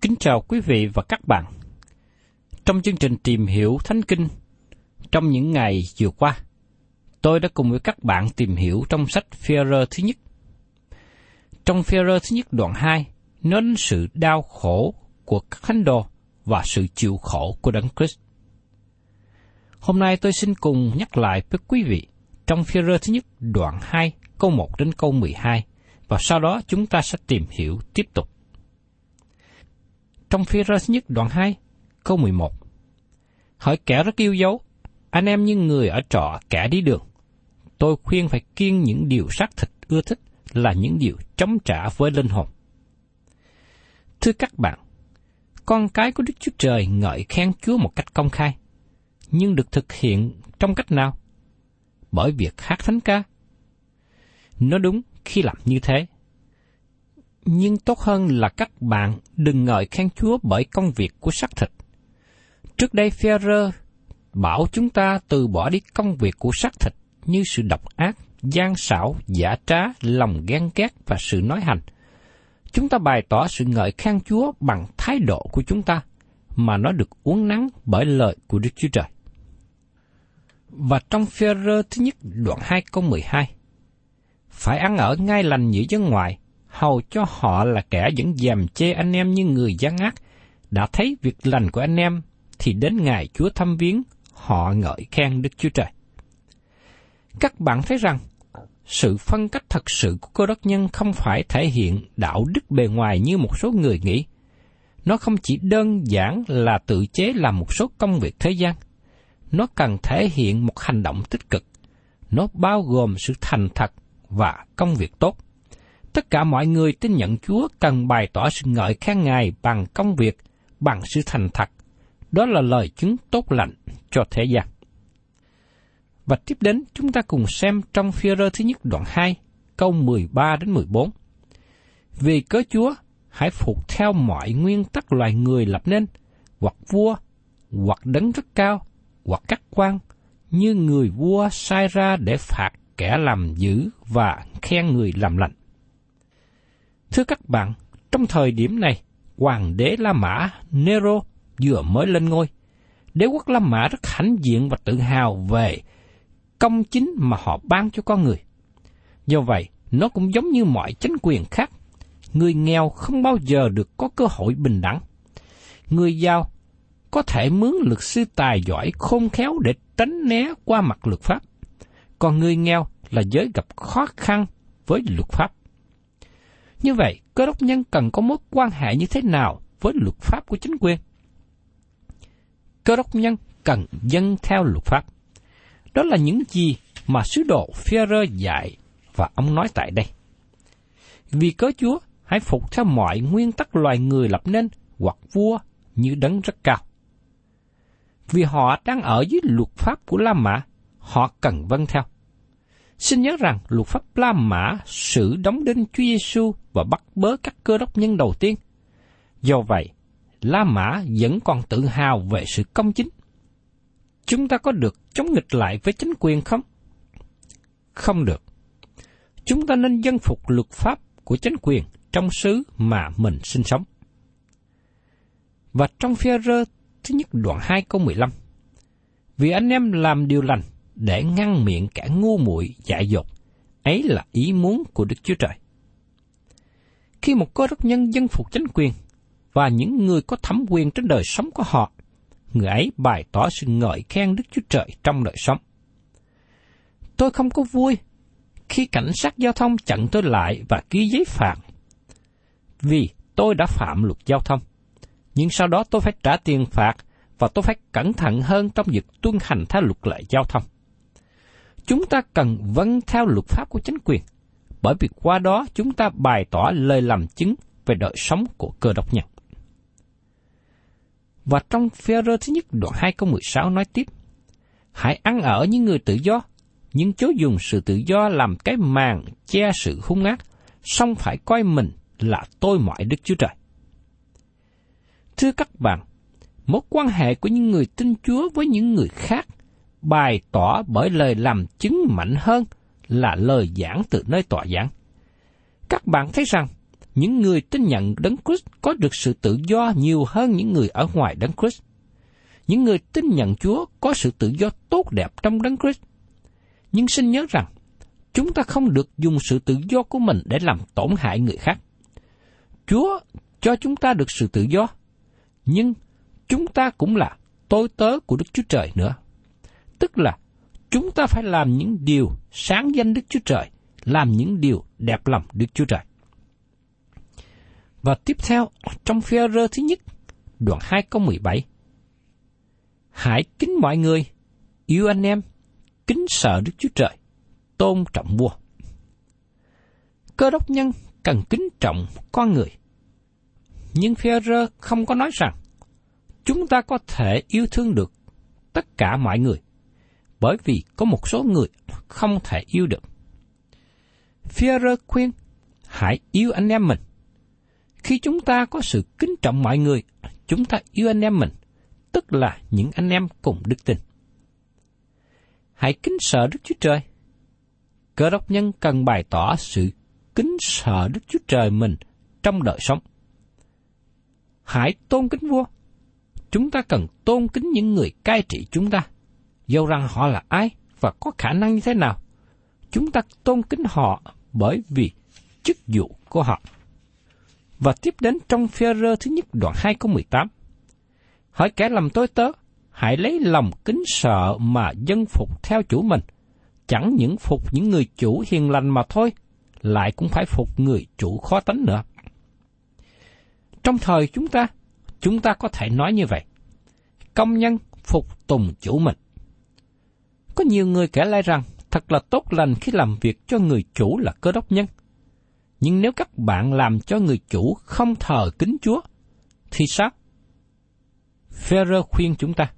Kính chào quý vị và các bạn. Trong chương trình tìm hiểu Thánh Kinh, trong những ngày vừa qua, tôi đã cùng với các bạn tìm hiểu trong sách Führer thứ nhất. Trong Führer thứ nhất đoạn 2, nói đến sự đau khổ của các thánh đồ và sự chịu khổ của Đấng Christ. Hôm nay tôi xin cùng nhắc lại với quý vị trong Führer thứ nhất đoạn 2 câu 1 đến câu 12 và sau đó chúng ta sẽ tìm hiểu tiếp tục. Trong phi rơ nhất đoạn 2, câu 11. Hỏi kẻ rất yêu dấu, anh em như người ở trọ kẻ đi đường. Tôi khuyên phải kiêng những điều xác thịt ưa thích là những điều chống trả với linh hồn. Thưa các bạn, con cái của Đức Chúa Trời ngợi khen Chúa một cách công khai, nhưng được thực hiện trong cách nào? Bởi việc hát thánh ca. Nó đúng khi làm như thế. Nhưng tốt hơn là các bạn đừng ngợi khen Chúa bởi công việc của xác thịt. Trước đây Führer bảo chúng ta từ bỏ đi công việc của xác thịt như sự độc ác, gian xảo, giả trá, lòng ghen ghét và sự nói hành. Chúng ta bày tỏ sự ngợi khen Chúa bằng thái độ của chúng ta, mà nó được uốn nắn bởi lời của Đức Chúa Trời. Và trong Führer thứ nhất đoạn 2 câu 12, phải ăn ở ngay lành giữa dân ngoại, hầu cho họ là kẻ vẫn dèm chê anh em như người gian ác, đã thấy việc lành của anh em, thì đến ngày Chúa thăm viếng, họ ngợi khen Đức Chúa Trời. Các bạn thấy rằng, sự phân cách thật sự của cơ đốc nhân không phải thể hiện đạo đức bề ngoài như một số người nghĩ. Nó không chỉ đơn giản là tự chế làm một số công việc thế gian. Nó cần thể hiện một hành động tích cực. Nó bao gồm sự thành thật và công việc tốt. Tất cả mọi người tin nhận Chúa cần bày tỏ sự ngợi khen Ngài bằng công việc, bằng sự thành thật. Đó là lời chứng tốt lành cho thế gian. Và tiếp đến chúng ta cùng xem trong phi rơ thứ nhất đoạn 2, câu 13 đến 14. Vì cớ Chúa, hãy phục theo mọi nguyên tắc loài người lập nên, hoặc vua, hoặc đấng rất cao, hoặc các quan, như người vua sai ra để phạt kẻ làm dữ và khen người làm lành. Thưa các bạn, trong thời điểm này, hoàng đế La Mã Nero vừa mới lên ngôi. Đế quốc La Mã rất hãnh diện và tự hào về công chính mà họ ban cho con người. Do vậy, nó cũng giống như mọi chính quyền khác. Người nghèo không bao giờ được có cơ hội bình đẳng. Người giàu có thể mướn luật sư tài giỏi khôn khéo để tránh né qua mặt luật pháp. Còn người nghèo là giới gặp khó khăn với luật pháp. Như vậy, cơ đốc nhân cần có mối quan hệ như thế nào với luật pháp của chính quyền? Cơ đốc nhân cần dân theo luật pháp. Đó là những gì mà sứ đồ Führer dạy và ông nói tại đây. Vì cớ Chúa, hãy phục theo mọi nguyên tắc loài người lập nên hoặc vua như đấng rất cao. Vì họ đang ở dưới luật pháp của La Mã, họ cần vâng theo. Xin nhớ rằng luật pháp La Mã xử đóng đinh Chúa Giêsu và bắt bớ các cơ đốc nhân đầu tiên. Do vậy, La Mã vẫn còn tự hào về sự công chính. Chúng ta có được chống nghịch lại với chính quyền không? Không được. Chúng ta nên dân phục luật pháp của chính quyền trong xứ mà mình sinh sống. Và trong phi rơ thứ nhất đoạn 2 câu 15, Vì anh em làm điều lành để ngăn miệng kẻ ngu muội dại dột, ấy là ý muốn của Đức Chúa Trời. Khi một cơ đốc nhân dân phục chính quyền và những người có thẩm quyền trên đời sống của họ, người ấy bày tỏ sự ngợi khen Đức Chúa Trời trong đời sống. Tôi không có vui khi cảnh sát giao thông chặn tôi lại và ký giấy phạt vì tôi đã phạm luật giao thông. Nhưng sau đó tôi phải trả tiền phạt và tôi phải cẩn thận hơn trong việc tuân hành theo luật lệ giao thông. Chúng ta cần vâng theo luật pháp của chính quyền, bởi vì qua đó chúng ta bày tỏ lời làm chứng về đời sống của cơ đốc nhân. Và trong phê rơ thứ nhất đoạn 2 câu 16 nói tiếp, Hãy ăn ở những người tự do, nhưng chớ dùng sự tự do làm cái màn che sự hung ác, song phải coi mình là tôi mọi Đức Chúa Trời. Thưa các bạn, mối quan hệ của những người tin Chúa với những người khác bày tỏ bởi lời làm chứng mạnh hơn là lời giảng từ nơi tòa giảng. Các bạn thấy rằng, những người tin nhận Đấng Christ có được sự tự do nhiều hơn những người ở ngoài Đấng Christ. Những người tin nhận Chúa có sự tự do tốt đẹp trong Đấng Christ. Nhưng xin nhớ rằng, chúng ta không được dùng sự tự do của mình để làm tổn hại người khác. Chúa cho chúng ta được sự tự do, nhưng chúng ta cũng là tôi tớ của Đức Chúa Trời nữa. Tức là chúng ta phải làm những điều sáng danh Đức Chúa Trời, làm những điều đẹp lòng Đức Chúa Trời. Và tiếp theo, trong phi rơ thứ nhất, đoạn 2 câu 17. Hãy kính mọi người, yêu anh em, kính sợ Đức Chúa Trời, tôn trọng vua. Cơ đốc nhân cần kính trọng con người. Nhưng Führer không có nói rằng chúng ta có thể yêu thương được tất cả mọi người, bởi vì có một số người không thể yêu được. Führer khuyên hãy yêu anh em mình. Khi chúng ta có sự kính trọng mọi người, chúng ta yêu anh em mình, tức là những anh em cùng đức tin. Hãy kính sợ Đức Chúa Trời. Cơ đốc nhân cần bày tỏ sự kính sợ Đức Chúa Trời mình trong đời sống. Hãy tôn kính vua. Chúng ta cần tôn kính những người cai trị chúng ta, dầu rằng họ là ai và có khả năng như thế nào. Chúng ta tôn kính họ bởi vì chức vụ của họ. Và tiếp đến trong phi rơ thứ nhất đoạn 2 câu 18. Hỏi kẻ làm tối tớ, hãy lấy lòng kính sợ mà dân phục theo chủ mình, chẳng những phục những người chủ hiền lành mà thôi, lại cũng phải phục người chủ khó tánh nữa. Trong thời chúng ta, chúng ta có thể nói như vậy. Công nhân phục tùng chủ mình. Có nhiều người kể lại rằng thật là tốt lành khi làm việc cho người chủ là cơ đốc nhân. Nhưng nếu các bạn làm cho người chủ không thờ kính Chúa, thì sao? Phêrô khuyên chúng ta,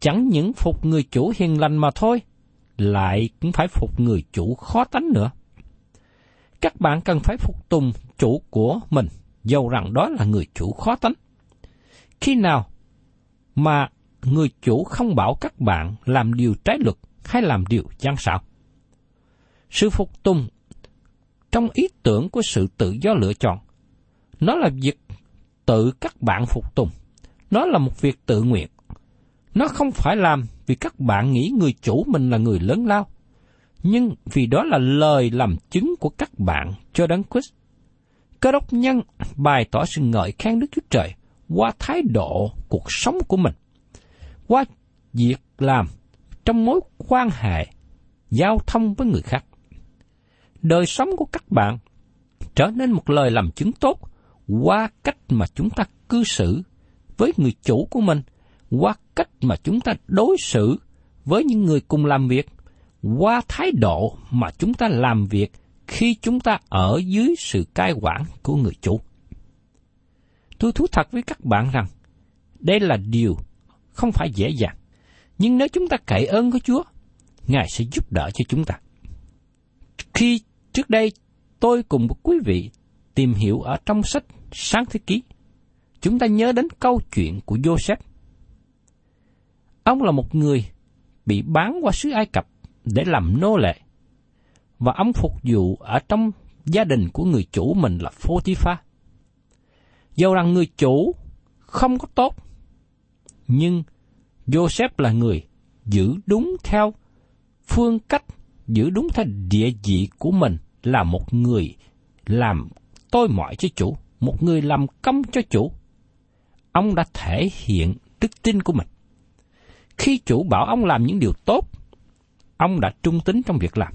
chẳng những phục người chủ hiền lành mà thôi, lại cũng phải phục người chủ khó tánh nữa các bạn cần phải phục tùng chủ của mình, dầu rằng đó là người chủ khó tánh. Khi nào mà người chủ không bảo các bạn làm điều trái luật hay làm điều gian xảo? Sự phục tùng trong ý tưởng của sự tự do lựa chọn, nó là việc tự các bạn phục tùng, nó là một việc tự nguyện. Nó không phải làm vì các bạn nghĩ người chủ mình là người lớn lao, nhưng vì đó là lời làm chứng của các bạn cho đấng Christ. Cơ đốc nhân bày tỏ sự ngợi khen Đức Chúa Trời qua thái độ cuộc sống của mình, qua việc làm trong mối quan hệ giao thông với người khác. Đời sống của các bạn trở nên một lời làm chứng tốt qua cách mà chúng ta cư xử với người chủ của mình, qua cách mà chúng ta đối xử với những người cùng làm việc, qua thái độ mà chúng ta làm việc khi chúng ta ở dưới sự cai quản của người chủ. Tôi thú thật với các bạn rằng, đây là điều không phải dễ dàng. Nhưng nếu chúng ta cậy ơn của Chúa, Ngài sẽ giúp đỡ cho chúng ta. Khi trước đây tôi cùng một quý vị tìm hiểu ở trong sách Sáng Thế Ký, chúng ta nhớ đến câu chuyện của Joseph. Ông là một người bị bán qua xứ Ai Cập để làm nô lệ, và ông phục vụ ở trong gia đình của người chủ mình là Potiphar. Dầu rằng người chủ không có tốt, nhưng Joseph là người giữ đúng theo phương cách, giữ đúng theo địa vị của mình là một người làm tôi mọi cho chủ, một người làm công cho chủ. Ông đã thể hiện đức tin của mình. Khi chủ bảo ông làm những điều tốt, ông đã trung tín trong việc làm.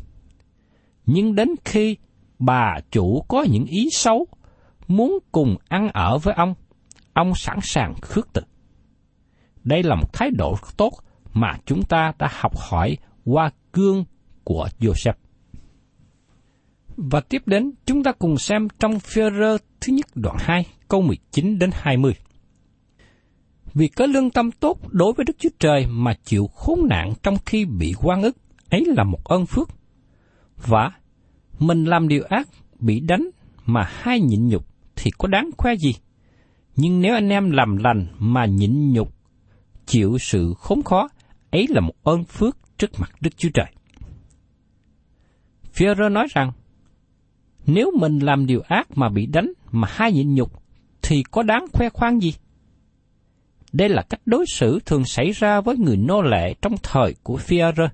Nhưng đến khi bà chủ có những ý xấu, muốn cùng ăn ở với ông, ông sẵn sàng khước từ. Đây là một thái độ tốt mà chúng ta đã học hỏi qua gương của Joseph. Và tiếp đến, chúng ta cùng xem trong Führer thứ nhất đoạn 2, câu 19 đến 20. Vì có lương tâm tốt đối với Đức Chúa Trời mà chịu khốn nạn trong khi bị quan ức, ấy là một ơn phước. Và mình làm điều ác, bị đánh mà hay nhịn nhục thì có đáng khoe gì? Nhưng nếu anh em làm lành mà nhịn nhục, chịu sự khốn khó, ấy là một ơn phước trước mặt Đức Chúa Trời. Führer nói rằng, nếu mình làm điều ác mà bị đánh mà hai nhịn nhục, thì có đáng khoe khoang gì? Đây là cách đối xử thường xảy ra với người nô lệ trong thời của Führer.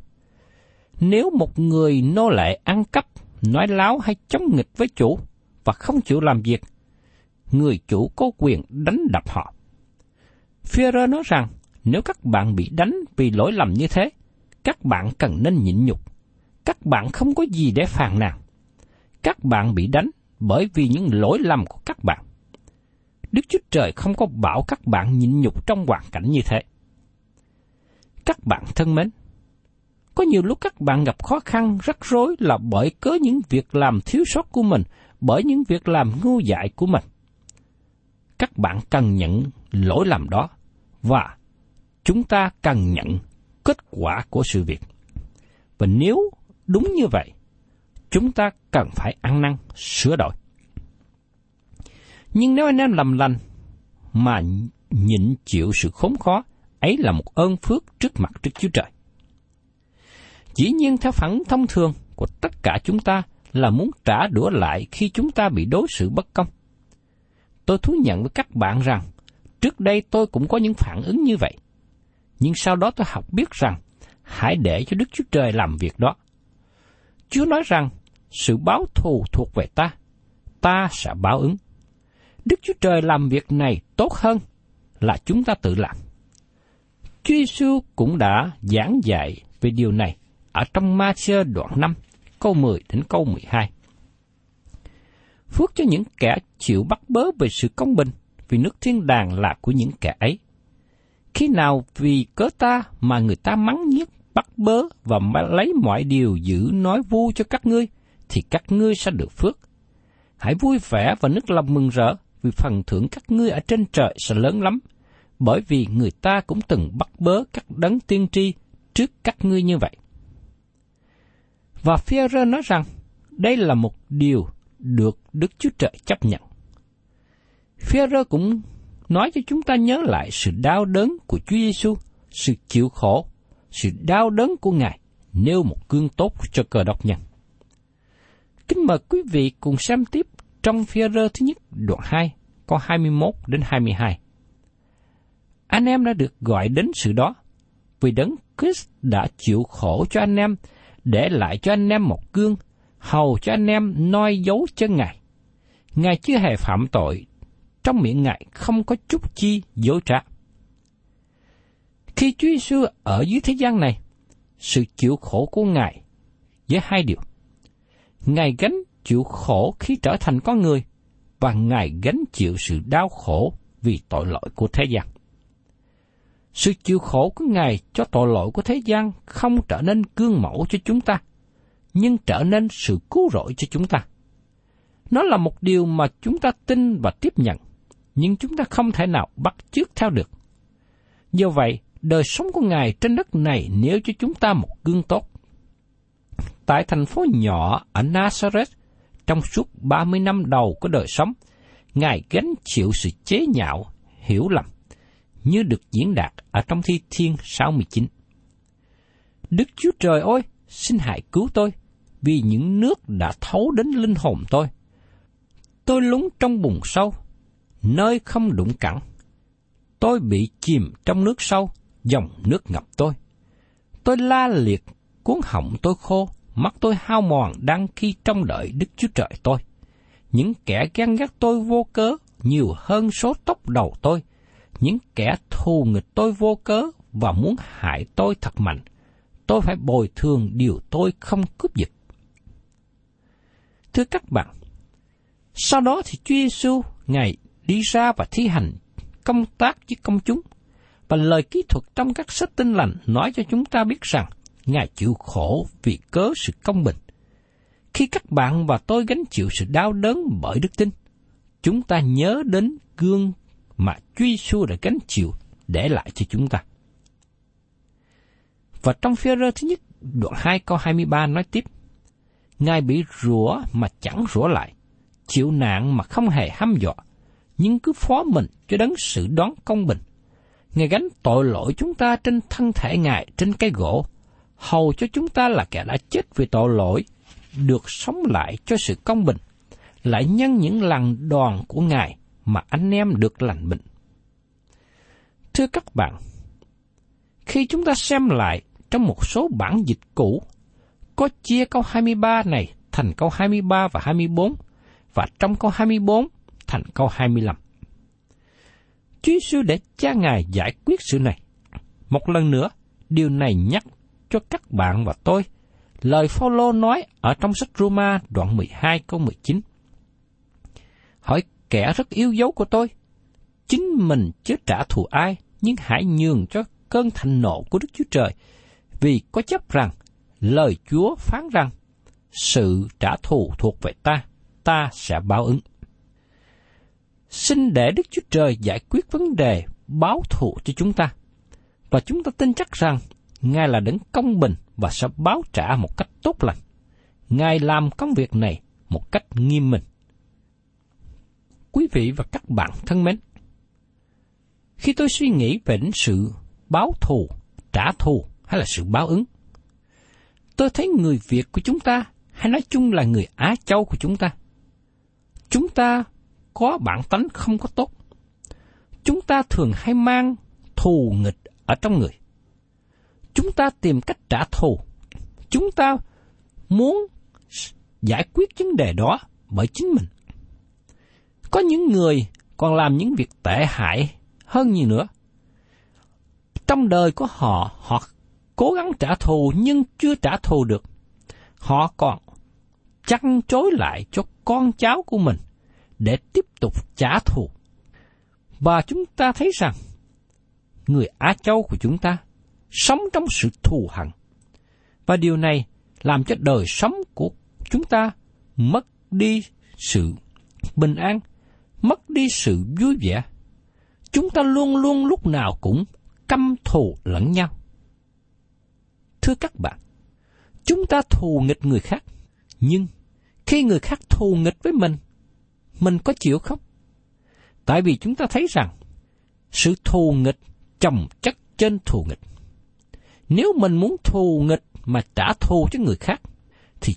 Nếu một người nô lệ ăn cắp, nói láo hay chống nghịch với chủ và không chịu làm việc, người chủ có quyền đánh đập họ. Führer nói rằng, nếu các bạn bị đánh vì lỗi lầm như thế, các bạn cần nên nhịn nhục. Các bạn không có gì để phàn nàn. Các bạn bị đánh bởi vì những lỗi lầm của các bạn. Đức Chúa Trời không có bảo các bạn nhịn nhục trong hoàn cảnh như thế. Các bạn thân mến, có nhiều lúc các bạn gặp khó khăn, rắc rối là bởi cớ những việc làm thiếu sót của mình, bởi những việc làm ngu dại của mình. Các bạn cần nhận lỗi lầm đó và chúng ta cần nhận kết quả của sự việc. Và nếu đúng như vậy, chúng ta cần phải ăn năn, sửa đổi. Nhưng nếu anh em làm lành mà nhịn chịu sự khốn khó, ấy là một ơn phước trước mặt Đức Chúa Trời. Dĩ nhiên theo phản thông thường của tất cả chúng ta là muốn trả đũa lại khi chúng ta bị đối xử bất công. Tôi thú nhận với các bạn rằng, trước đây tôi cũng có những phản ứng như vậy. Nhưng sau đó tôi học biết rằng, hãy để cho Đức Chúa Trời làm việc đó. Chúa nói rằng, sự báo thù thuộc về ta, ta sẽ báo ứng. Đức Chúa Trời làm việc này tốt hơn là chúng ta tự làm. Chúa Giêsu cũng đã giảng dạy về điều này ở trong Ma-sơ đoạn 5, câu 10 đến câu 12. Phước cho những kẻ chịu bắt bớ về sự công bình, vì nước thiên đàng là của những kẻ ấy. Khi nào vì cớ ta mà người ta mắng nhiếc, bắt bớ và lấy mọi điều giữ nói vu cho các ngươi, thì các ngươi sẽ được phước. Hãy vui vẻ và nức lòng mừng rỡ, vì phần thưởng các ngươi ở trên trời sẽ lớn lắm, bởi vì người ta cũng từng bắt bớ các đấng tiên tri trước các ngươi như vậy. Và Führer nói rằng, đây là một điều được Đức Chúa Trời chấp nhận. Führer cũng nói cho chúng ta nhớ lại sự đau đớn của Chúa Giêsu, sự chịu khổ, sự đau đớn của Ngài nêu một gương tốt cho cơ đốc nhân. Kính mời quý vị cùng xem tiếp trong phía rơ thứ nhất đoạn 2, câu 21 đến 22. Anh em đã được gọi đến sự đó, vì đấng Christ đã chịu khổ cho anh em, để lại cho anh em một gương, hầu cho anh em noi dấu chân Ngài. Ngài chưa hề phạm tội, trong miệng Ngài không có chút chi dối trá. Khi Chúa Giêsu ở dưới thế gian này, sự chịu khổ của Ngài với hai điều. Ngài gánh chịu khổ khi trở thành con người, và Ngài gánh chịu sự đau khổ vì tội lỗi của thế gian. Sự chịu khổ của Ngài cho tội lỗi của thế gian không trở nên gương mẫu cho chúng ta, nhưng trở nên sự cứu rỗi cho chúng ta. Nó là một điều mà chúng ta tin và tiếp nhận, nhưng chúng ta không thể nào bắt chước theo được. Do vậy, đời sống của Ngài trên đất này nếu cho chúng ta một gương tốt. Tại thành phố nhỏ ở Nazareth, trong suốt 30 năm đầu của đời sống, Ngài gánh chịu sự chế nhạo, hiểu lầm, như được diễn đạt ở trong Thi Thiên 69. Đức Chúa Trời ơi, xin hãy cứu tôi, vì những nước đã thấu đến linh hồn tôi. Tôi lúng trong bùn sâu, nơi không đụng cẳng. Tôi bị chìm trong nước sâu, dòng nước ngập tôi. Tôi la liệt, cuốn họng tôi khô, mắt tôi hao mòn đang khi trong đợi Đức Chúa Trời tôi. Những kẻ ghen ghét tôi vô cớ nhiều hơn số tóc đầu tôi. Những kẻ thù nghịch tôi vô cớ và muốn hại tôi thật mạnh. Tôi phải bồi thường điều tôi không cướp giật. Thưa các bạn, sau đó thì Chúa Giêsu Ngài đi ra và thi hành công tác với công chúng. Và lời kỹ thuật trong các sách tinh lành nói cho chúng ta biết rằng Ngài chịu khổ vì cớ sự công bình. Khi các bạn và tôi gánh chịu sự đau đớn bởi đức tin, chúng ta nhớ đến gương mà Chúa Giêsu đã gánh chịu để lại cho chúng ta. Và trong phía rơ thứ nhất, đoạn 2 câu 23 nói tiếp, Ngài bị rủa mà chẳng rủa lại, chịu nạn mà không hề hăm dọa, nhưng cứ phó mình cho đấng sự đoán công bình. Ngài gánh tội lỗi chúng ta trên thân thể Ngài trên cái gỗ, hầu cho chúng ta là kẻ đã chết vì tội lỗi, được sống lại cho sự công bình, lại nhân những lần đoàn của Ngài mà anh em được lành bệnh. Thưa các bạn, khi chúng ta xem lại trong một số bản dịch cũ, có chia câu 23 này thành câu 23 và 24, và trong câu 24 thành câu 25. Chúa Giêsu để cha Ngài giải quyết sự này. Một lần nữa, điều này nhắc cho các bạn và tôi lời Phaolô nói ở trong sách Roma đoạn 12 câu 19. Hỏi kẻ rất yêu dấu của tôi, chính mình chứ trả thù ai, nhưng hãy nhường cho cơn thành nộ của Đức Chúa Trời, vì có chấp rằng lời Chúa phán rằng sự trả thù thuộc về ta, ta sẽ báo ứng. Xin để Đức Chúa Trời giải quyết vấn đề báo thù cho chúng ta. Và chúng ta tin chắc rằng Ngài là đấng công bình và sẽ báo trả một cách tốt lành. Ngài làm công việc này một cách nghiêm minh. Quý vị và các bạn thân mến, khi tôi suy nghĩ về đến sự báo thù, trả thù hay là sự báo ứng, tôi thấy người Việt của chúng ta, hay nói chung là người Á Châu của chúng ta, chúng ta có bản tánh không có tốt. Chúng ta thường hay mang thù nghịch ở trong người chúng ta tìm cách trả thù. Chúng ta muốn giải quyết vấn đề đó bởi chính mình. Có những người còn làm những việc tệ hại hơn nhiều nữa. Trong đời của họ, họ cố gắng trả thù nhưng chưa trả thù được. Họ còn chăn chối lại cho con cháu của mình để tiếp tục trả thù. Và chúng ta thấy rằng, người Á Châu của chúng ta sống trong sự thù hận. Và điều này làm cho đời sống của chúng ta mất đi sự bình an, mất đi sự vui vẻ. Chúng ta luôn luôn lúc nào cũng căm thù lẫn nhau. Thưa các bạn, chúng ta thù nghịch người khác, nhưng khi người khác thù nghịch với mình, mình có chịu không? Tại vì chúng ta thấy rằng sự thù nghịch chồng chất trên thù nghịch. Nếu mình muốn thù nghịch mà trả thù cho người khác, thì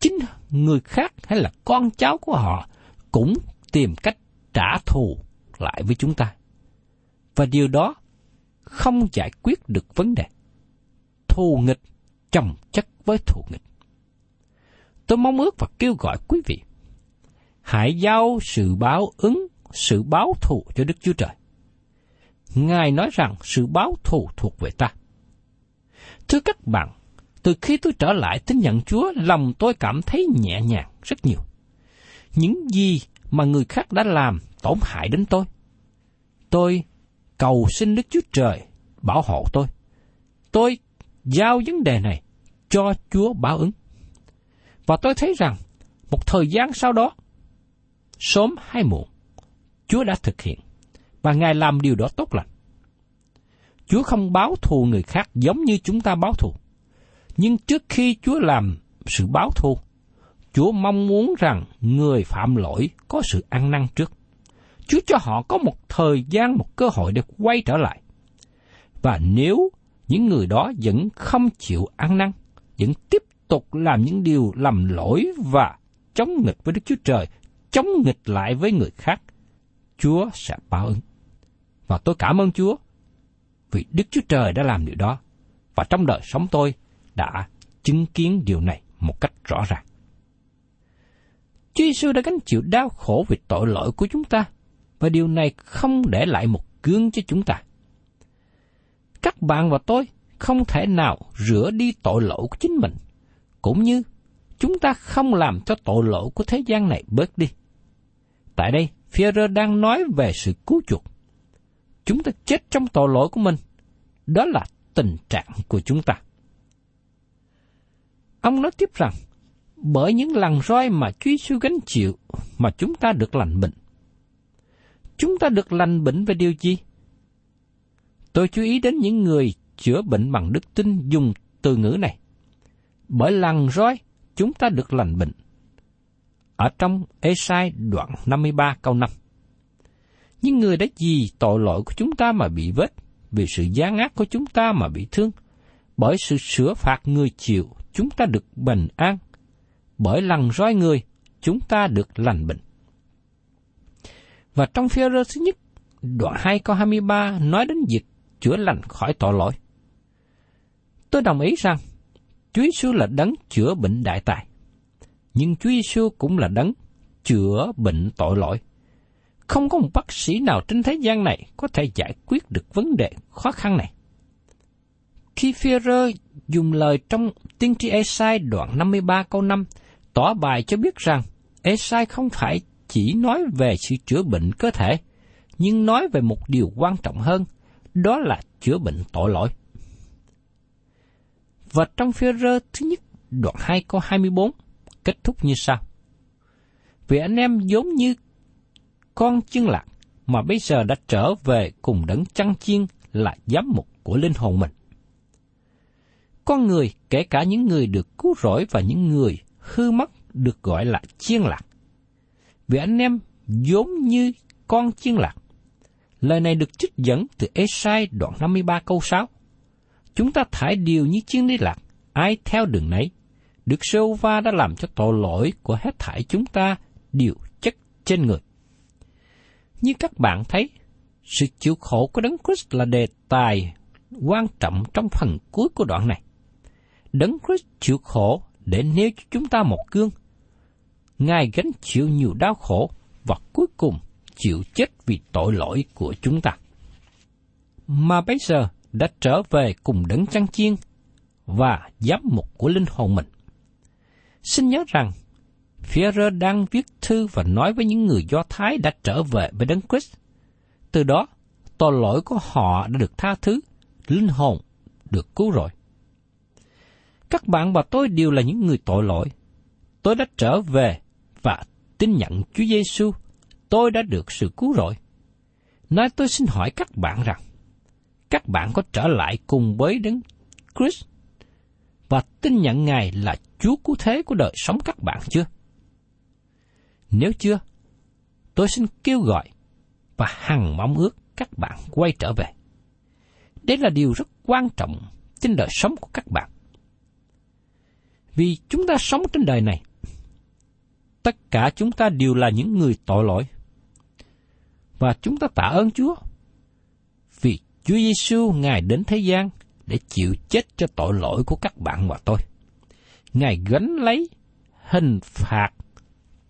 chính người khác hay là con cháu của họ cũng tìm cách trả thù lại với chúng ta. Và điều đó không giải quyết được vấn đề. Thù nghịch chồng chất với thù nghịch. Tôi mong ước và kêu gọi quý vị, hãy giao sự báo ứng sự báo thù cho Đức Chúa Trời. Ngài nói rằng sự báo thù thuộc về ta. Thưa các bạn, từ khi tôi trở lại tin nhận Chúa, lòng tôi cảm thấy nhẹ nhàng rất nhiều. Những gì mà người khác đã làm tổn hại đến tôi. Tôi cầu xin Đức Chúa Trời bảo hộ tôi. Tôi giao vấn đề này cho Chúa báo ứng. Và tôi thấy rằng một thời gian sau đó, sớm hay muộn, Chúa đã thực hiện và Ngài làm điều đó tốt lành. Chúa không báo thù người khác giống như chúng ta báo thù. Nhưng trước khi Chúa làm sự báo thù, Chúa mong muốn rằng người phạm lỗi có sự ăn năn trước. Chúa cho họ có một thời gian, một cơ hội để quay trở lại. Và nếu những người đó vẫn không chịu ăn năn, vẫn tiếp tục làm những điều lầm lỗi và chống nghịch với Đức Chúa Trời, chống nghịch lại với người khác, Chúa sẽ báo ứng. Và tôi cảm ơn Chúa vì Đức Chúa Trời đã làm điều đó. Và trong đời sống tôi đã chứng kiến điều này một cách rõ ràng. Chúa Giêsu đã gánh chịu đau khổ vì tội lỗi của chúng ta, và điều này không để lại một gương cho chúng ta. Các bạn và tôi không thể nào rửa đi tội lỗi của chính mình, cũng như chúng ta không làm cho tội lỗi của thế gian này bớt đi. Tại đây, Führer đang nói về sự cứu chuộc. Chúng ta chết trong tội lỗi của mình. Đó là tình trạng của chúng ta. Ông nói tiếp rằng, bởi những lần roi mà Chúa Giêsu gánh chịu mà chúng ta được lành bệnh. Chúng ta được lành bệnh về điều gì? Tôi chú ý đến những người chữa bệnh bằng đức tin dùng từ ngữ này. Bởi lần roi, chúng ta được lành bệnh. Ở trong Esai đoạn 53 câu 5. Những người đã gì tội lỗi của chúng ta mà bị vết, vì sự gian ác của chúng ta mà bị thương, bởi sự sửa phạt người chịu, chúng ta được bình an, bởi lần roi người, chúng ta được lành bệnh. Và trong phía rơ thứ nhất, đoạn 2 câu 23 nói đến việc chữa lành khỏi tội lỗi. Tôi đồng ý rằng Chúa Giêsu là đấng chữa bệnh đại tài. Nhưng Chúa Giêsu cũng là đấng chữa bệnh tội lỗi. Không có một bác sĩ nào trên thế gian này có thể giải quyết được vấn đề khó khăn này. Khi Führer dùng lời trong tiên tri Esai đoạn 53 câu 5 tỏ bài cho biết rằng Esai không phải chỉ nói về sự chữa bệnh cơ thể, nhưng nói về một điều quan trọng hơn, đó là chữa bệnh tội lỗi. Và trong phía rơ thứ nhất, đoạn 2 câu 24, kết thúc như sau. Vì anh em giống như con chân lạc mà bây giờ đã trở về cùng đấng chăn chiên là giám mục của linh hồn mình. Con người, kể cả những người được cứu rỗi và những người hư mất được gọi là chiên lạc. Vì anh em giống như con chiên lạc. Lời này được trích dẫn từ Esai đoạn 53 câu 6. Chúng ta thải điều như chiên đi lạc, ai theo đường nấy. Đức sâu va đã làm cho tội lỗi của hết thải chúng ta đều chất trên người. Như các bạn thấy, sự chịu khổ của Đấng Christ là đề tài quan trọng trong phần cuối của đoạn này. Đấng Christ chịu khổ để nêu cho chúng ta một gương. Ngài gánh chịu nhiều đau khổ và cuối cùng chịu chết vì tội lỗi của chúng ta. Mà bây giờ đã trở về cùng đấng trăng chiên và giám mục của linh hồn mình. Xin nhớ rằng, Führer đang viết thư và nói với những người Do Thái đã trở về với Đấng Christ. Từ đó, tội lỗi của họ đã được tha thứ, linh hồn được cứu rồi Các bạn và tôi đều là những người tội lỗi. Tôi đã trở về và tin nhận Chúa Giêsu. Tôi đã được sự cứu rỗi. Nói tôi xin hỏi các bạn rằng, các bạn có trở lại cùng với Đấng Christ và tin nhận Ngài là Chúa cứu thế của đời sống các bạn chưa? Nếu chưa, tôi xin kêu gọi và hằng mong ước các bạn quay trở về. Đây là điều rất quan trọng trên đời sống của các bạn. Vì chúng ta sống trên đời này, tất cả chúng ta đều là những người tội lỗi. Và chúng ta tạ ơn Chúa. Vì Chúa Giêsu Ngài đến thế gian để chịu chết cho tội lỗi của các bạn và tôi. Ngài gánh lấy hình phạt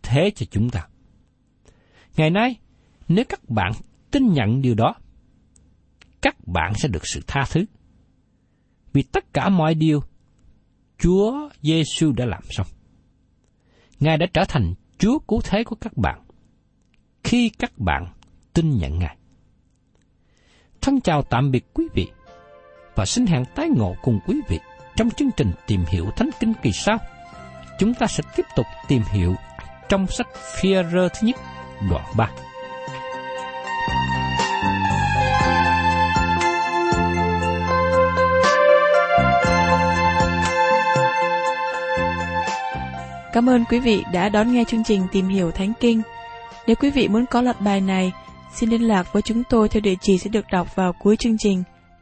thế cho chúng ta. Ngày nay, Nếu các bạn tin nhận điều đó, các bạn sẽ được sự tha thứ. Vì tất cả mọi điều Chúa Giêsu đã làm xong. Ngài đã trở thành Chúa cứu thế của các bạn khi các bạn tin nhận Ngài. Thân chào tạm biệt quý vị và xin hẹn tái ngộ cùng quý vị trong chương trình tìm hiểu Thánh Kinh kỳ sau. Chúng ta sẽ tiếp tục tìm hiểu trong sách Phi-rơ thứ nhất đoạn 3. Cảm ơn quý vị đã đón nghe chương trình Tìm hiểu Thánh Kinh. Nếu quý vị muốn có loạt bài này, xin liên lạc với chúng tôi theo địa chỉ sẽ được đọc vào cuối chương trình.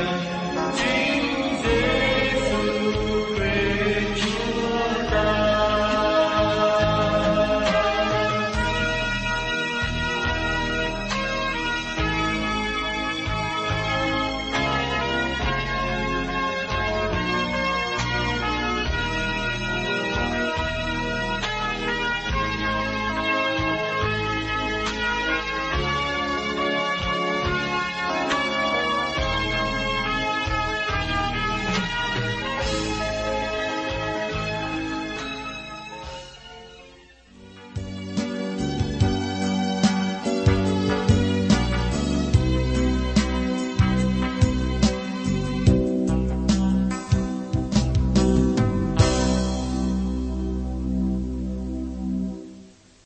Amen.